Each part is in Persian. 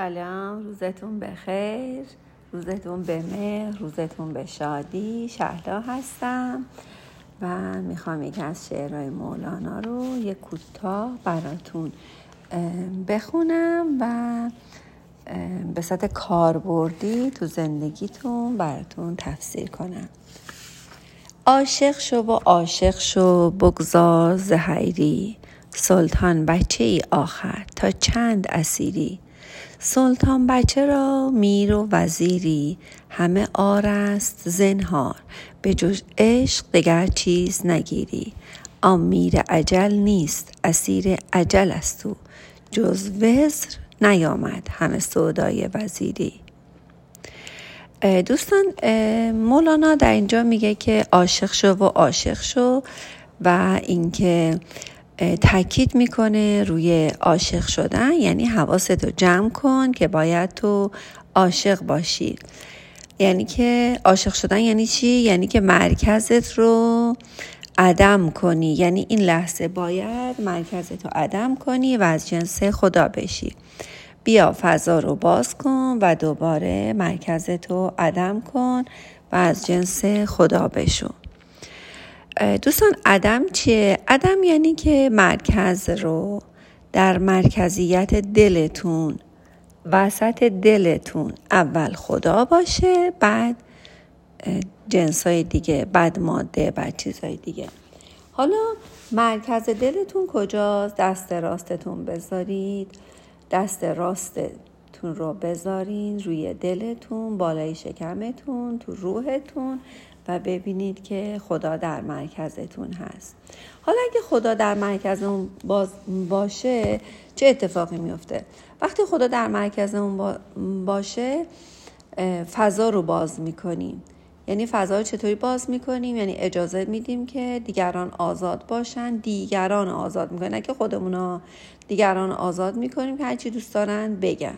سلام روزتون بخیر روزتون به مهر روزتون به شادی. شهلا هستم و می‌خوام یکی از شعرهای مولانا رو یک کوتاه براتون بخونم و به صورت کاربردی تو زندگیتون براتون تفسیر کنم. عاشق شو و عاشق شو بگذار زهیری. سلطان بچه ای آخر تا چند اسیری. سلطان بچه را میر و وزیری همه آر است زنهار. به جز عشق دگر چیز نگیری. آن میر عجل نیست اسیر عجل است او. جز وزر نیامد همه سودای وزیری. دوستان مولانا در اینجا میگه که عاشق شو و عاشق شو و اینکه تاکید می‌کنه روی عاشق شدن. یعنی حواستو جمع کن که باید تو عاشق باشی. یعنی که عاشق شدن یعنی چی؟ یعنی که مرکزت رو عدم کنی. یعنی این لحظه باید مرکزت رو عدم کنی و از جنس خدا بشی. بیا فضا رو باز کن و دوباره مرکزت رو عدم کن و از جنس خدا بشو. دوستان عدم چیه؟ عدم یعنی که مرکز رو در مرکزیت دلتون وسط دلتون اول خدا باشه بعد جنسای دیگه بعد ماده بعد چیزهای دیگه. حالا مرکز دلتون کجاست؟ دست راستتون بذارید. دست راستتون رو بذارین روی دلتون بالای شکمتون تو روحتون و ببینید که خدا در مرکزتون هست. حالا اگه خدا در مرکزمون باشه چه اتفاقی میفته؟ وقتی خدا در مرکزمون باشه فضا رو باز می‌کنیم. یعنی فضا رو چطوری باز می‌کنیم؟ یعنی اجازه میدیم که دیگران آزاد باشن دیگران آزاد می‌کنن. نه که خودمون دیگران آزاد می‌کنیم که هرچی دوست دارن بگن.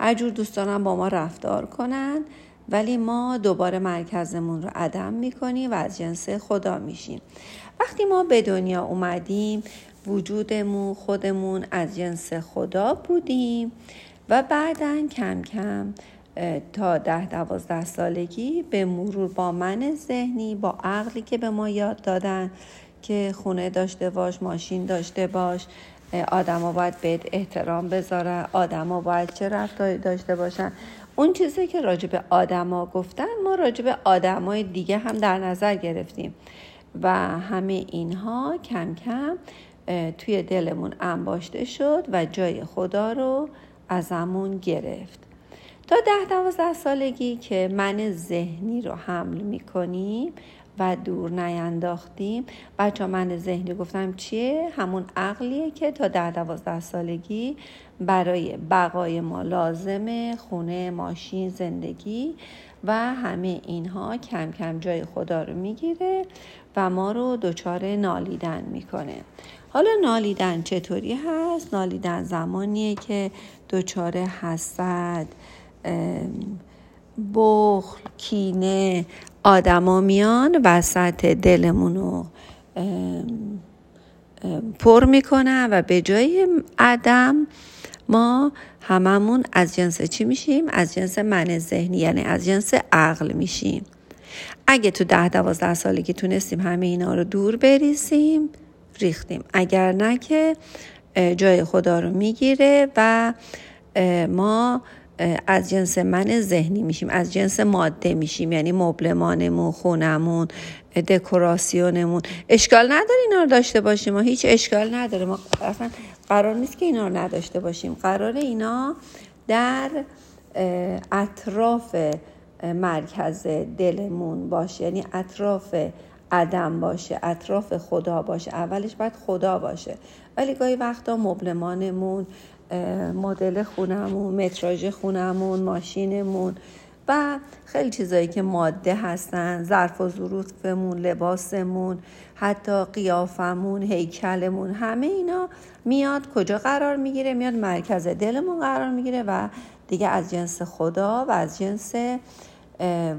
هر جور دوست دارن با ما رفتار کنن ولی ما دوباره مرکزمون رو عدم می‌کنیم و از جنس خدا میشیم. وقتی ما به دنیا اومدیم وجودمون خودمون از جنس خدا بودیم و بعدا کم کم تا ده دوازده سالگی به مرور با من ذهنی با عقلی که به ما یاد دادن که خونه داشته باش ماشین داشته باش آدما باید بهت احترام بذاره آدما باید چه رفتاری داشته باشن. اون چیزی که راجع به آدما گفتن ما راجع به آدمای دیگه هم در نظر گرفتیم. و همه اینها کم کم توی دلمون انباشته شد و جای خدا رو ازمون گرفت. تا ده دوازده سالگی که من ذهنی رو حمل می‌کنیم و دور نینداختیم. بچه من ذهنی گفتم چیه؟ همون عقلیه که تا ده دوازده سالگی برای بقای ما لازمه خونه ماشین زندگی و همه اینها کم کم جای خدا رو می‌گیره و ما رو دچار نالیدن می‌کنه. حالا نالیدن چطوری هست؟ نالیدن زمانیه که دچار حسد بخل کینه آدما میان وسط دلمون رو پر می‌کنن و به جای عدم ما هممون از جنس چی میشیم؟ از جنس من ذهنی یعنی از جنس عقل میشیم اگه تو ده دوازده سالگی تونستیم همه اینا رو دور بریزیم ریختیم اگر نه که جای خدا رو می‌گیره و ما از جنس من ذهنی میشیم از جنس ماده میشیم یعنی مبلمانمون خونمون دکوراسیونمون. اشکال نداره اینا رو داشته باشیم ما هیچ اشکال نداره. ما اصلا قرار نیست که اینا رو نداشته باشیم. قرار اینا در اطراف مرکز دلمون باشه. یعنی اطراف عدم باشه اطراف خدا باشه. اولش باید خدا باشه. ولی گاهی وقتا مبلمانمون مدل خونمون متراژ خونمون ماشینمون و خیلی چیزایی که ماده هستن ظرف و ظروفمون لباسمون حتی قیافمون هیکلمون همه اینا میاد کجا قرار می‌گیره؟ میاد مرکز دلمون قرار می‌گیره و دیگه از جنس خدا و از جنس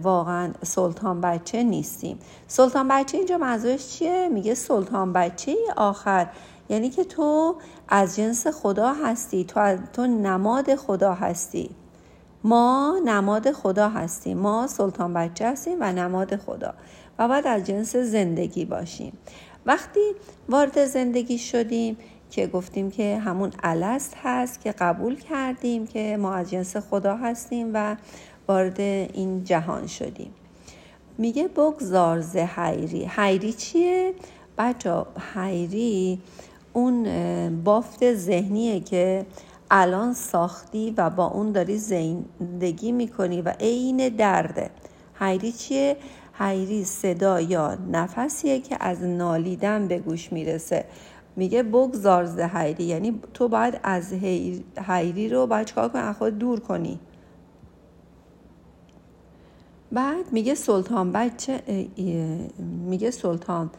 واقعا سلطان بچه نیستیم. سلطان بچه اینجا منظورش چیه؟ میگه سلطان بچه آخر یعنی که تو از جنس خدا هستی تو, تو نماد خدا هستی. ما نماد خدا هستیم. ما سلطان بچه هستیم و نماد خدا. و باید از جنس زندگی باشیم. وقتی وارد زندگی شدیم که گفتیم که همون الست هست که قبول کردیم که ما از جنس خدا هستیم و وارد این جهان شدیم. میگه بگذار ز حیری. حیری چیه؟ بچه حیری اون بافت ذهنیه که الان ساختی و با اون داری زندگی می‌کنی و عین درده. حیری چیه؟ حیری صدا یا نفسیه که از نالیدن به گوش می‌رسه. میگه بگذار حیری یعنی تو باید از حیری رو باید چکار کنی؟ از خود دور کنی. بعد میگه سلطان بچه میگه سلطان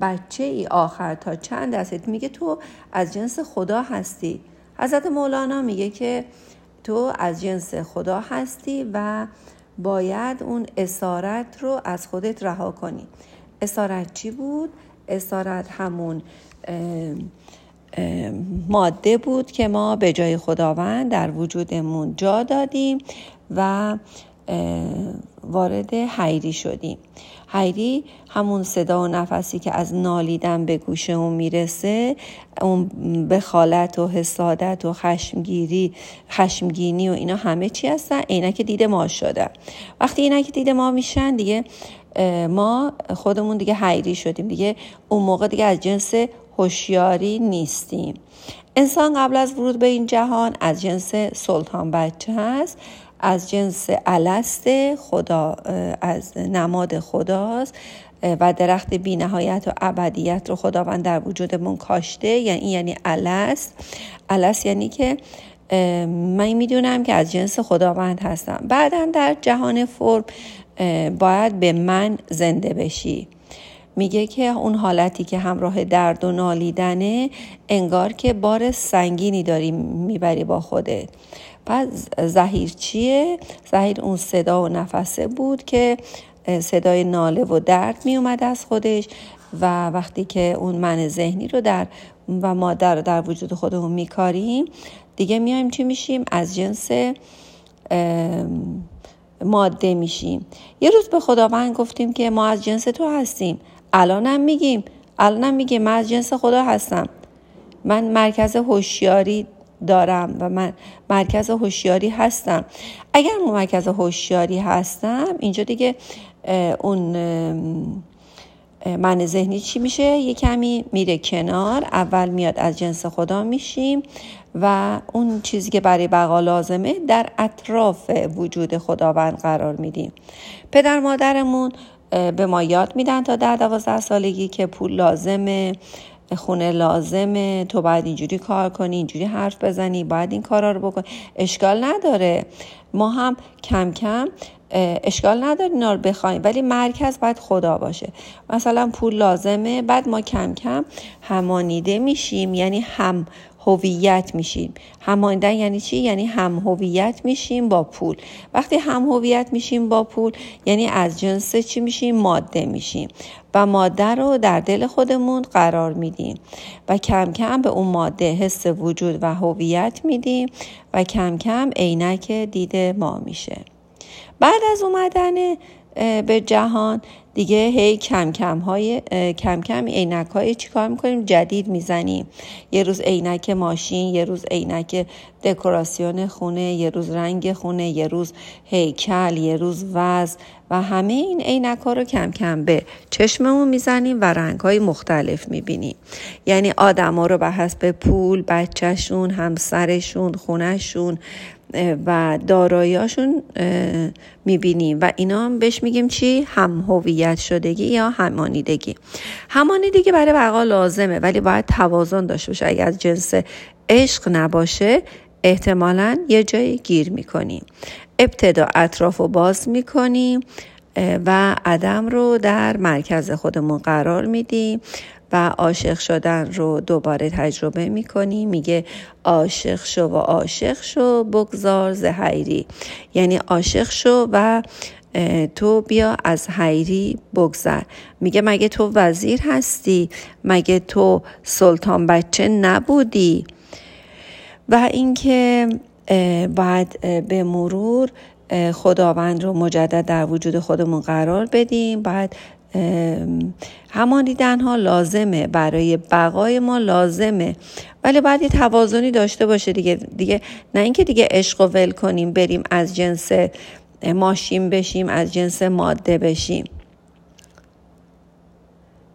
بچه ای آخر تا چند دستت میگه تو از جنس خدا هستی. حضرت مولانا میگه که تو از جنس خدا هستی و باید اون اسارت رو از خودت رها کنی. اسارت چی بود؟ اسارت همون ماده بود که ما به جای خداوند در وجودمون جا دادیم و وارد حیری شدیم. حیری همون صدا و نفسی که از نالیدن به گوشمون می‌رسه اون بخالت و حسادت و خشمگیری خشمگینی و اینا همه چی هستن. عینک دید ما شدن وقتی اینک دید ما میشن دیگه ما خودمون دیگه حیری شدیم. دیگه اون موقع دیگه از جنس هوشیاری نیستیم. انسان قبل از ورود به این جهان از جنس سلطان بچه هست. از جنس الست خدا از نماد خداست و درخت بی نهایت و ابدیت رو خداوند در وجودمون کاشته. یعنی یعنی الست. الست یعنی که من می‌دونم که از جنس خداوند هستم. بعدا در جهان فرم باید به من زنده بشی. میگه که اون حالتی که همراه درد و نالیدنه انگار که بار سنگینی داری می‌بری با خودت. پس زهیر چیه؟ زهیر اون صدا و نفسه بود که صدای ناله و درد می اومد از خودش و وقتی که اون من ذهنی رو در و ما در, در وجود خودمون میکاریم دیگه میایم چی میشیم؟ از جنس ماده میشیم. یه روز به خداوند گفتیم که ما از جنس تو هستیم. الانم میگیم. الانم میگیم من از جنس خدا هستم. من مرکز هوشیاری دارم و من مرکز هوشیاری هستم. اگر من مرکز هوشیاری هستم اینجا دیگه اون من ذهنی چی میشه؟ یه کمی میره کنار اول میاد از جنس خدا میشیم و اون چیزی که برای بقا لازمه در اطراف وجود خداوند قرار میدیم. پدر مادرمون به ما یاد میدن تا در دوازده سالگی که پول لازمه. خونه لازمه تو باید اینجوری کار کنی اینجوری حرف بزنی باید این کارا رو بکنی اشکال نداره. ما هم کم کم اشکال نداره اینا رو بخوایم. ولی مرکز باید خدا باشه. مثلا پول لازمه بعد ما کم کم همانیده میشیم. یعنی هم هویت میشیم. همانیدن یعنی چی؟ یعنی هم هویت میشیم با پول. وقتی هم هویت میشیم با پول یعنی از جنس چی میشیم؟ ماده میشیم. و ماده رو در دل خودمون قرار میدیم. و کم کم به اون ماده حس وجود و هویت میدیم و کم کم عینک دید ما میشه. بعد از اومدن به جهان. دیگه هی کم کم های کم کم عینک های چیکار می‌کنیم؟ جدید می‌زنیم. یه روز عینک ماشین یه روز عینک دکوراسیون خونه یه روز رنگ خونه یه روز هیکل یه روز وز و همه این عینک ها رو کم کم به چشممون می‌زنیم و رنگ های مختلف می‌بینیم. یعنی آدم ها رو به حسب پول بچهشون همسرشون خونهشون و داراییاشون می‌بینیم. و اینا هم بهش میگیم چی؟ هم هویت شدگی یا همانیدگی. همانیدگی برای بقا لازمه ولی باید توازن داشته باشه. اگر از جنس عشق نباشه احتمالا یه جایی گیر می‌کنیم. ابتدا اطراف رو باز می‌کنیم و عدم رو در مرکز خودمون قرار میدیم. و عاشق شدن رو دوباره تجربه می‌کنی. میگه عاشق شو و عاشق شو بگذار زهیری یعنی عاشق شو و تو بیا از حیری بگذر. میگه مگه تو وزیر هستی؟ مگه تو سلطان بچه نبودی؟ و اینکه باید به مرور خداوند رو مجدد در وجود خودمون قرار بدیم. باید همان دیدن ها لازمه برای بقای ما لازمه. ولی باید یه توازنی داشته باشه دیگه. دیگه نه اینکه دیگه عشق و ول کنیم بریم از جنس ماشین بشیم از جنس ماده بشیم.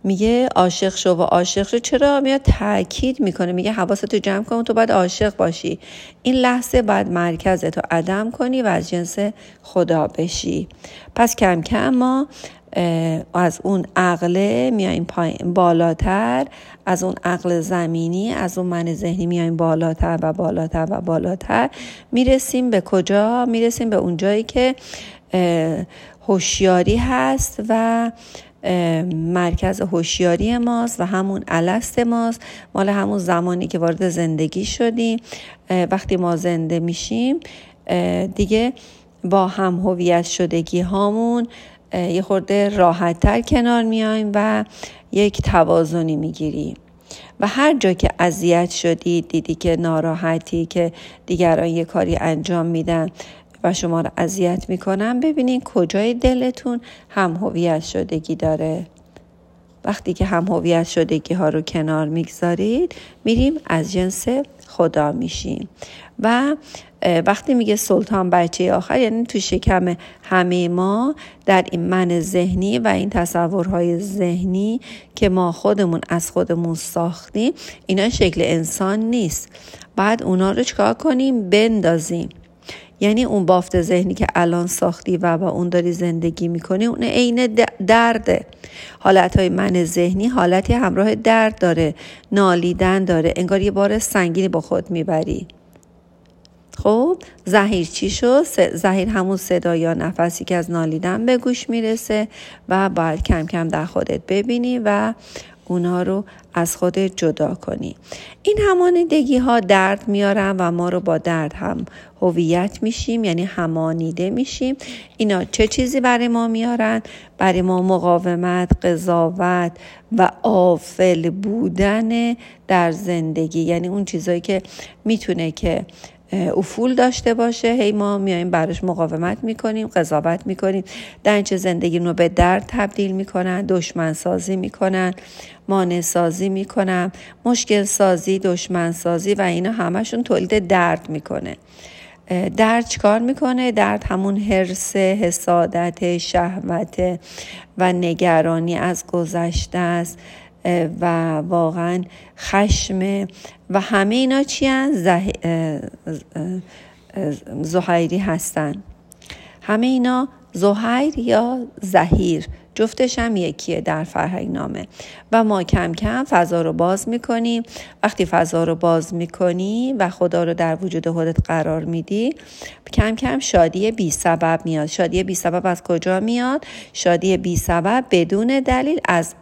میگه عاشق شو و عاشق شو. چرا؟ میاد تاکید می‌کنه. میگه حواستو جمع کن تو باید عاشق باشی. این لحظه باید مرکزتو عدم کنی و از جنس خدا بشی. پس کم کم ما از اون عقله میایم پایین بالاتر. از اون عقل زمینی از اون من ذهنی میایم بالاتر و بالاتر و بالاتر. می‌رسیم به کجا؟ می‌رسیم به اون جایی که هوشیاری هست و مرکز هوشیاری ماست و همون الست ماست. مال همون زمانی که وارد زندگی شدیم. وقتی ما زنده میشیم دیگه با هم هویت شدگی هامون یه خورده راحت تر کنار میایم و یک توازنی می‌گیریم. و هر جا که اذیت شدی دیدی که ناراحتی که دیگران یه کاری انجام میدن و شما رو اذیت می‌کنن ببینین کجای دلتون هم هویت شدگی داره. وقتی که هم هویت شدگی ها رو کنار می‌گذارید میریم از جنس خدا میشیم و وقتی میگه سلطان بچه آخر یعنی تو شکم همه ما در این من ذهنی و این تصورهای ذهنی که ما خودمون از خودمون ساختیم اینا شکل انسان نیست. بعد اونا رو چکار کنیم؟ بندازیم. یعنی اون بافت ذهنی که الان ساختی و با اون داری زندگی می‌کنی اون عین درده حالت های من ذهنی حالتی همراه درد داره نالیدن داره انگار یه بار سنگینی با خود می‌بری خب زهیر چی شد؟ زهیر همون صدا یا نفسی که از نالیدن به گوش می‌رسه و باید کم کم در خودت ببینی و اونا رو از خودت جدا کنی. این همانیدگی ها درد میارن و ما رو با درد هم هویت میشیم یعنی همانیده میشیم. اینا چه چیزی برای ما میارن؟ برای ما مقاومت قضاوت و آفل بودن در زندگی. یعنی اون چیزایی که می‌تونه که افول داشته باشه. هی ما میایم براش مقاومت می‌کنیم قضاوت می‌کنیم. در چه زندگی رو به درد تبدیل می‌کنن دشمن سازی می‌کنن. مانع سازی می‌کنن مشکل سازی دشمن سازی و اینا همشون تولید درد می‌کنه. درد چکار می‌کنه؟ درد همون حرس، حسادت، شهوت و نگرانی از گذشته است و واقعا خشم. و همه اینا چی زهیری هستن. همه اینا زهیر یا زهیر؟ جفتش هم یکیه در فرهنگ نامه. و ما کم کم فضا رو باز می‌کنیم. وقتی فضا رو باز می‌کنی و خدا رو در وجود خودت قرار میدی کم کم شادی بی سبب میاد. شادی بی سبب از کجا میاد؟ شادی بی سبب بدون دلیل از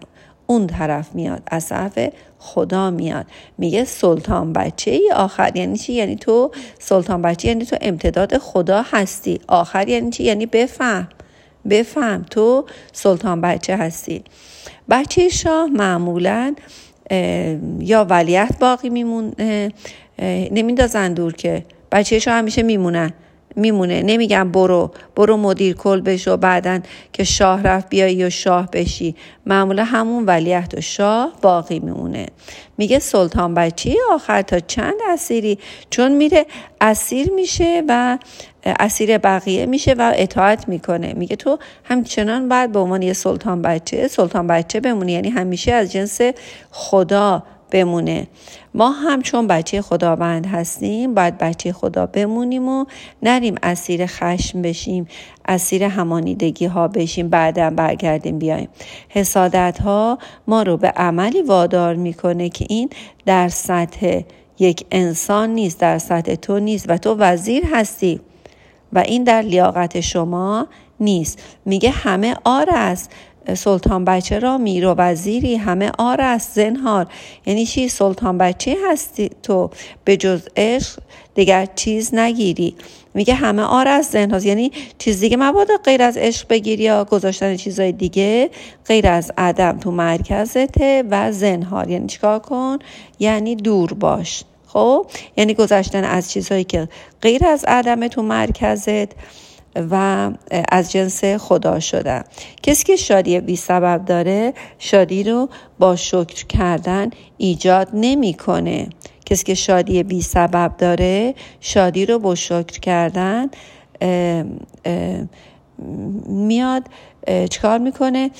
اون طرف میاد. از طرف خدا میاد. میگه سلطان بچه ای آخر. یعنی چی؟ یعنی تو سلطان بچه یعنی تو امتداد خدا هستی. آخر یعنی چی؟ یعنی بفهم. بفهم تو سلطان بچه هستی. بچه شاه معمولا یا ولیت باقی میمونه نمیندازن دور که بچه شاه همیشه میمونن. میمونه. نمیگم برو برو مدیر کل بشو بعدا که شاه رفت بیایی و شاه بشی. معمولا همون ولیعت و شاه باقی میمونه. میگه سلطان بچی آخر تا چند اسیری؟ چون میره اسیر میشه و اسیر بقیه میشه و اطاعت می‌کنه. میگه تو همچنان باید به عنوان یه سلطان بچه سلطان بچه بمونی. یعنی همیشه از جنس خدا بمونه. ما هم چون بچه خداوند هستیم باید بچه خدا بمونیم و نریم اسیر خشم بشیم اسیر همانیدگی ها بشیم بعدا برگردیم بیایم. حسادت ها ما رو به عملی وادار می‌کنه که این در سطح یک انسان نیست در سطح تو نیست و تو وزیر هستی. و این در لیاقت شما نیست. میگه همه آر است. سلطان بچه را میر وزیری همه آر است. زنهار. یعنی چی؟ سلطان بچه هستی تو. به جز عشق دیگر چیز نگیری. میگه همه آر است. زنهار. یعنی چیز دیگه مبادا غیر از عشق بگیری یا گذاشتن چیزای دیگه غیر از عدم تو مرکزته و زنهار. یعنی چیکار کن؟ یعنی دور باش. خب یعنی گذاشتن از چیزهایی که غیر از عدم تو مرکزت و از جنس خدا شدن. کسی که شادی بی سبب داره شادی رو با شکر کردن ایجاد نمی‌کنه. کسی که شادی بی سبب داره شادی رو با شکر کردن میاد چکار می‌کنه؟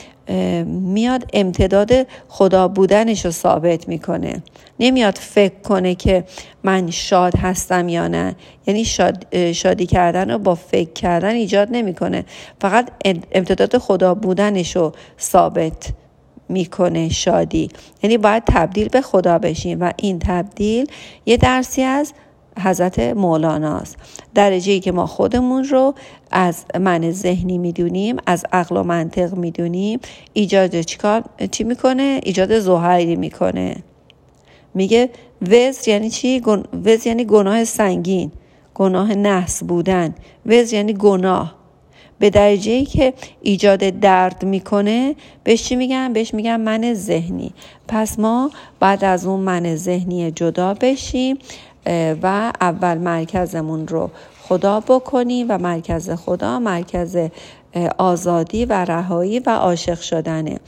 میاد امتداد خدا بودنش رو ثابت می‌کنه. نمیاد فکر کنه که من شاد هستم یا نه. یعنی شاد شادی کردن رو با فکر کردن ایجاد نمی‌کنه. فقط امتداد خدا بودنش رو ثابت می‌کنه شادی. یعنی باید تبدیل به خدا بشیم و این تبدیل یه درسی از حضرت مولاناست درجه ای که ما خودمون رو از من ذهنی می‌دونیم از عقل و منطق می‌دونیم. ایجاد چیکار؟ چی می‌کنه؟ ایجاد زهری می‌کنه. میگه وز یعنی چی؟ وز یعنی گناه سنگین گناه نحس بودن. وز یعنی گناه. به درجه ای که ایجاد درد می‌کنه بهش چی میگن؟ بهش میگن من ذهنی. پس ما بعد از اون من ذهنی جدا بشیم. و اول مرکزمون رو خدا بکنیم و مرکز خدا مرکز آزادی و رهایی و عاشق شدنه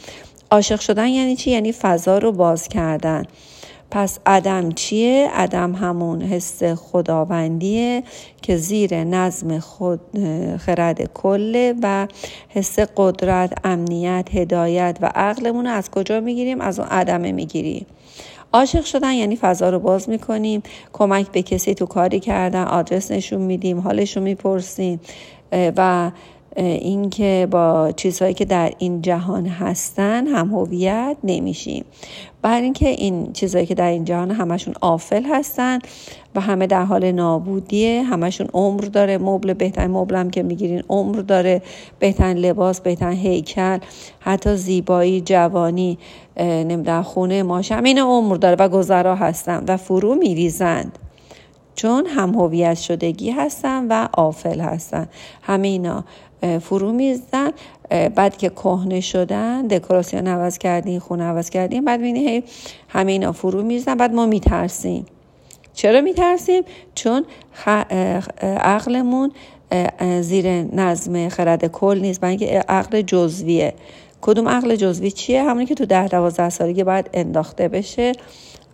عاشق شدن یعنی چی؟ یعنی فضا رو باز کردن پس عدم چیه؟ عدم همون حس خداوندیه که زیر نظم خود خرد کله و حس قدرت، امنیت، هدایت و عقلمون از کجا می‌گیریم؟ از اون عدمه می‌گیریم عاشق شدن یعنی فضا رو باز می‌کنیم. کمک به کسی تو کاری کردن آدرس نشون میدیم حالش رو می‌پرسیم و اینکه با چیزهایی که در این جهان هستن هم هویت نمیشیم. بر اینکه این چیزهایی که در این جهان همشون آفل هستن و همه در حال نابودیه همشون عمر داره. مبل بهترین مبلم که می‌گیرین عمر داره. بهترین لباس بهترین هیکل حتی زیبایی جوانی نمی‌دونم خونه ماش همین عمر داره و گذرا هستن و فرو میریزند. چون هم هویت شدگی هستن و آفل هستن. همه اینا. فرو می‌زدن بعد که کهنه شدن دکوراسیون عوض کردیم خونه عوض کردیم. بعد بینی هی همه اینا فرو می‌زدن بعد ما میترسیم. چرا میترسیم؟ چون عقلمون زیر نظم خرد کل نیست. اینکه عقل جزویه. کدوم عقل جزوی چیه؟ همونی که تو ده دوازده سالگی باید انداخته بشه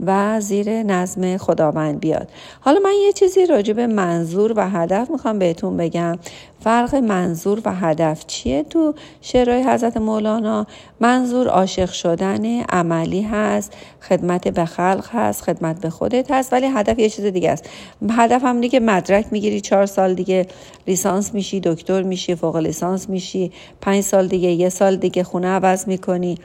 و زیر نظم خداوند بیاد. حالا من یه چیزی راجع به منظور و هدف می‌خوام بهتون بگم. فرق منظور و هدف چیه؟ تو شعرهای حضرت مولانا منظور عاشق شدن عملی هست خدمت به خلق هست خدمت به خودت هست ولی هدف یه چیز دیگه است. هدف هم دیگه مدرک می‌گیری چهار سال دیگه لیسانس میشی دکتر میشی فوق لیسانس میشی پنج سال دیگه یه سال دیگه خونه عوض می‌کنی.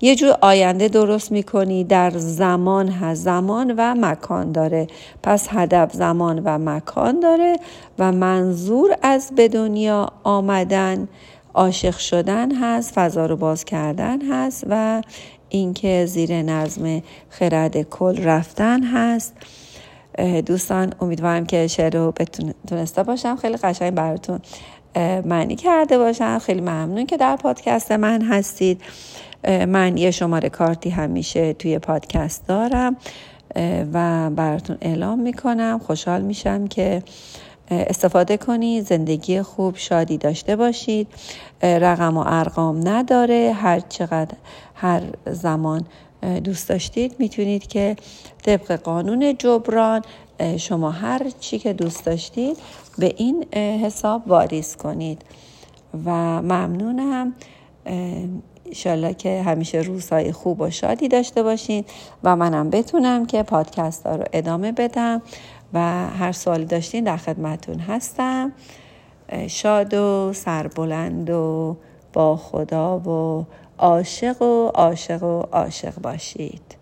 یه جور آینده درست می‌کنی. در زمان هست. زمان و مکان داره. پس هدف زمان و مکان داره و منظور از به دنیا آمدن عاشق شدن هست فضا رو باز کردن هست و اینکه زیر نظم خرد کل رفتن هست. دوستان امیدوارم که شعر رو تونسته باشم. خیلی قشنگ براتون معنی کرده باشم. خیلی ممنون که در پادکست من هستید. من یه شماره کارتی همیشه توی پادکست دارم و براتون اعلام می‌کنم. خوشحال میشم که استفاده کنید زندگی خوب شادی داشته باشید. رقم و ارقام نداره. هر چقدر هر زمان دوست داشتید می‌تونید که طبق قانون جبران شما هر چی که دوست داشتید به این حساب واریز کنید. و ممنونم. ایشالله که همیشه روزهای خوب و شادی داشته باشین و منم بتونم که پادکست ها رو ادامه بدم و هر سوالی داشتین در خدمتون هستم. شاد و سربلند و با خدا و عاشق و عاشق و عاشق باشید.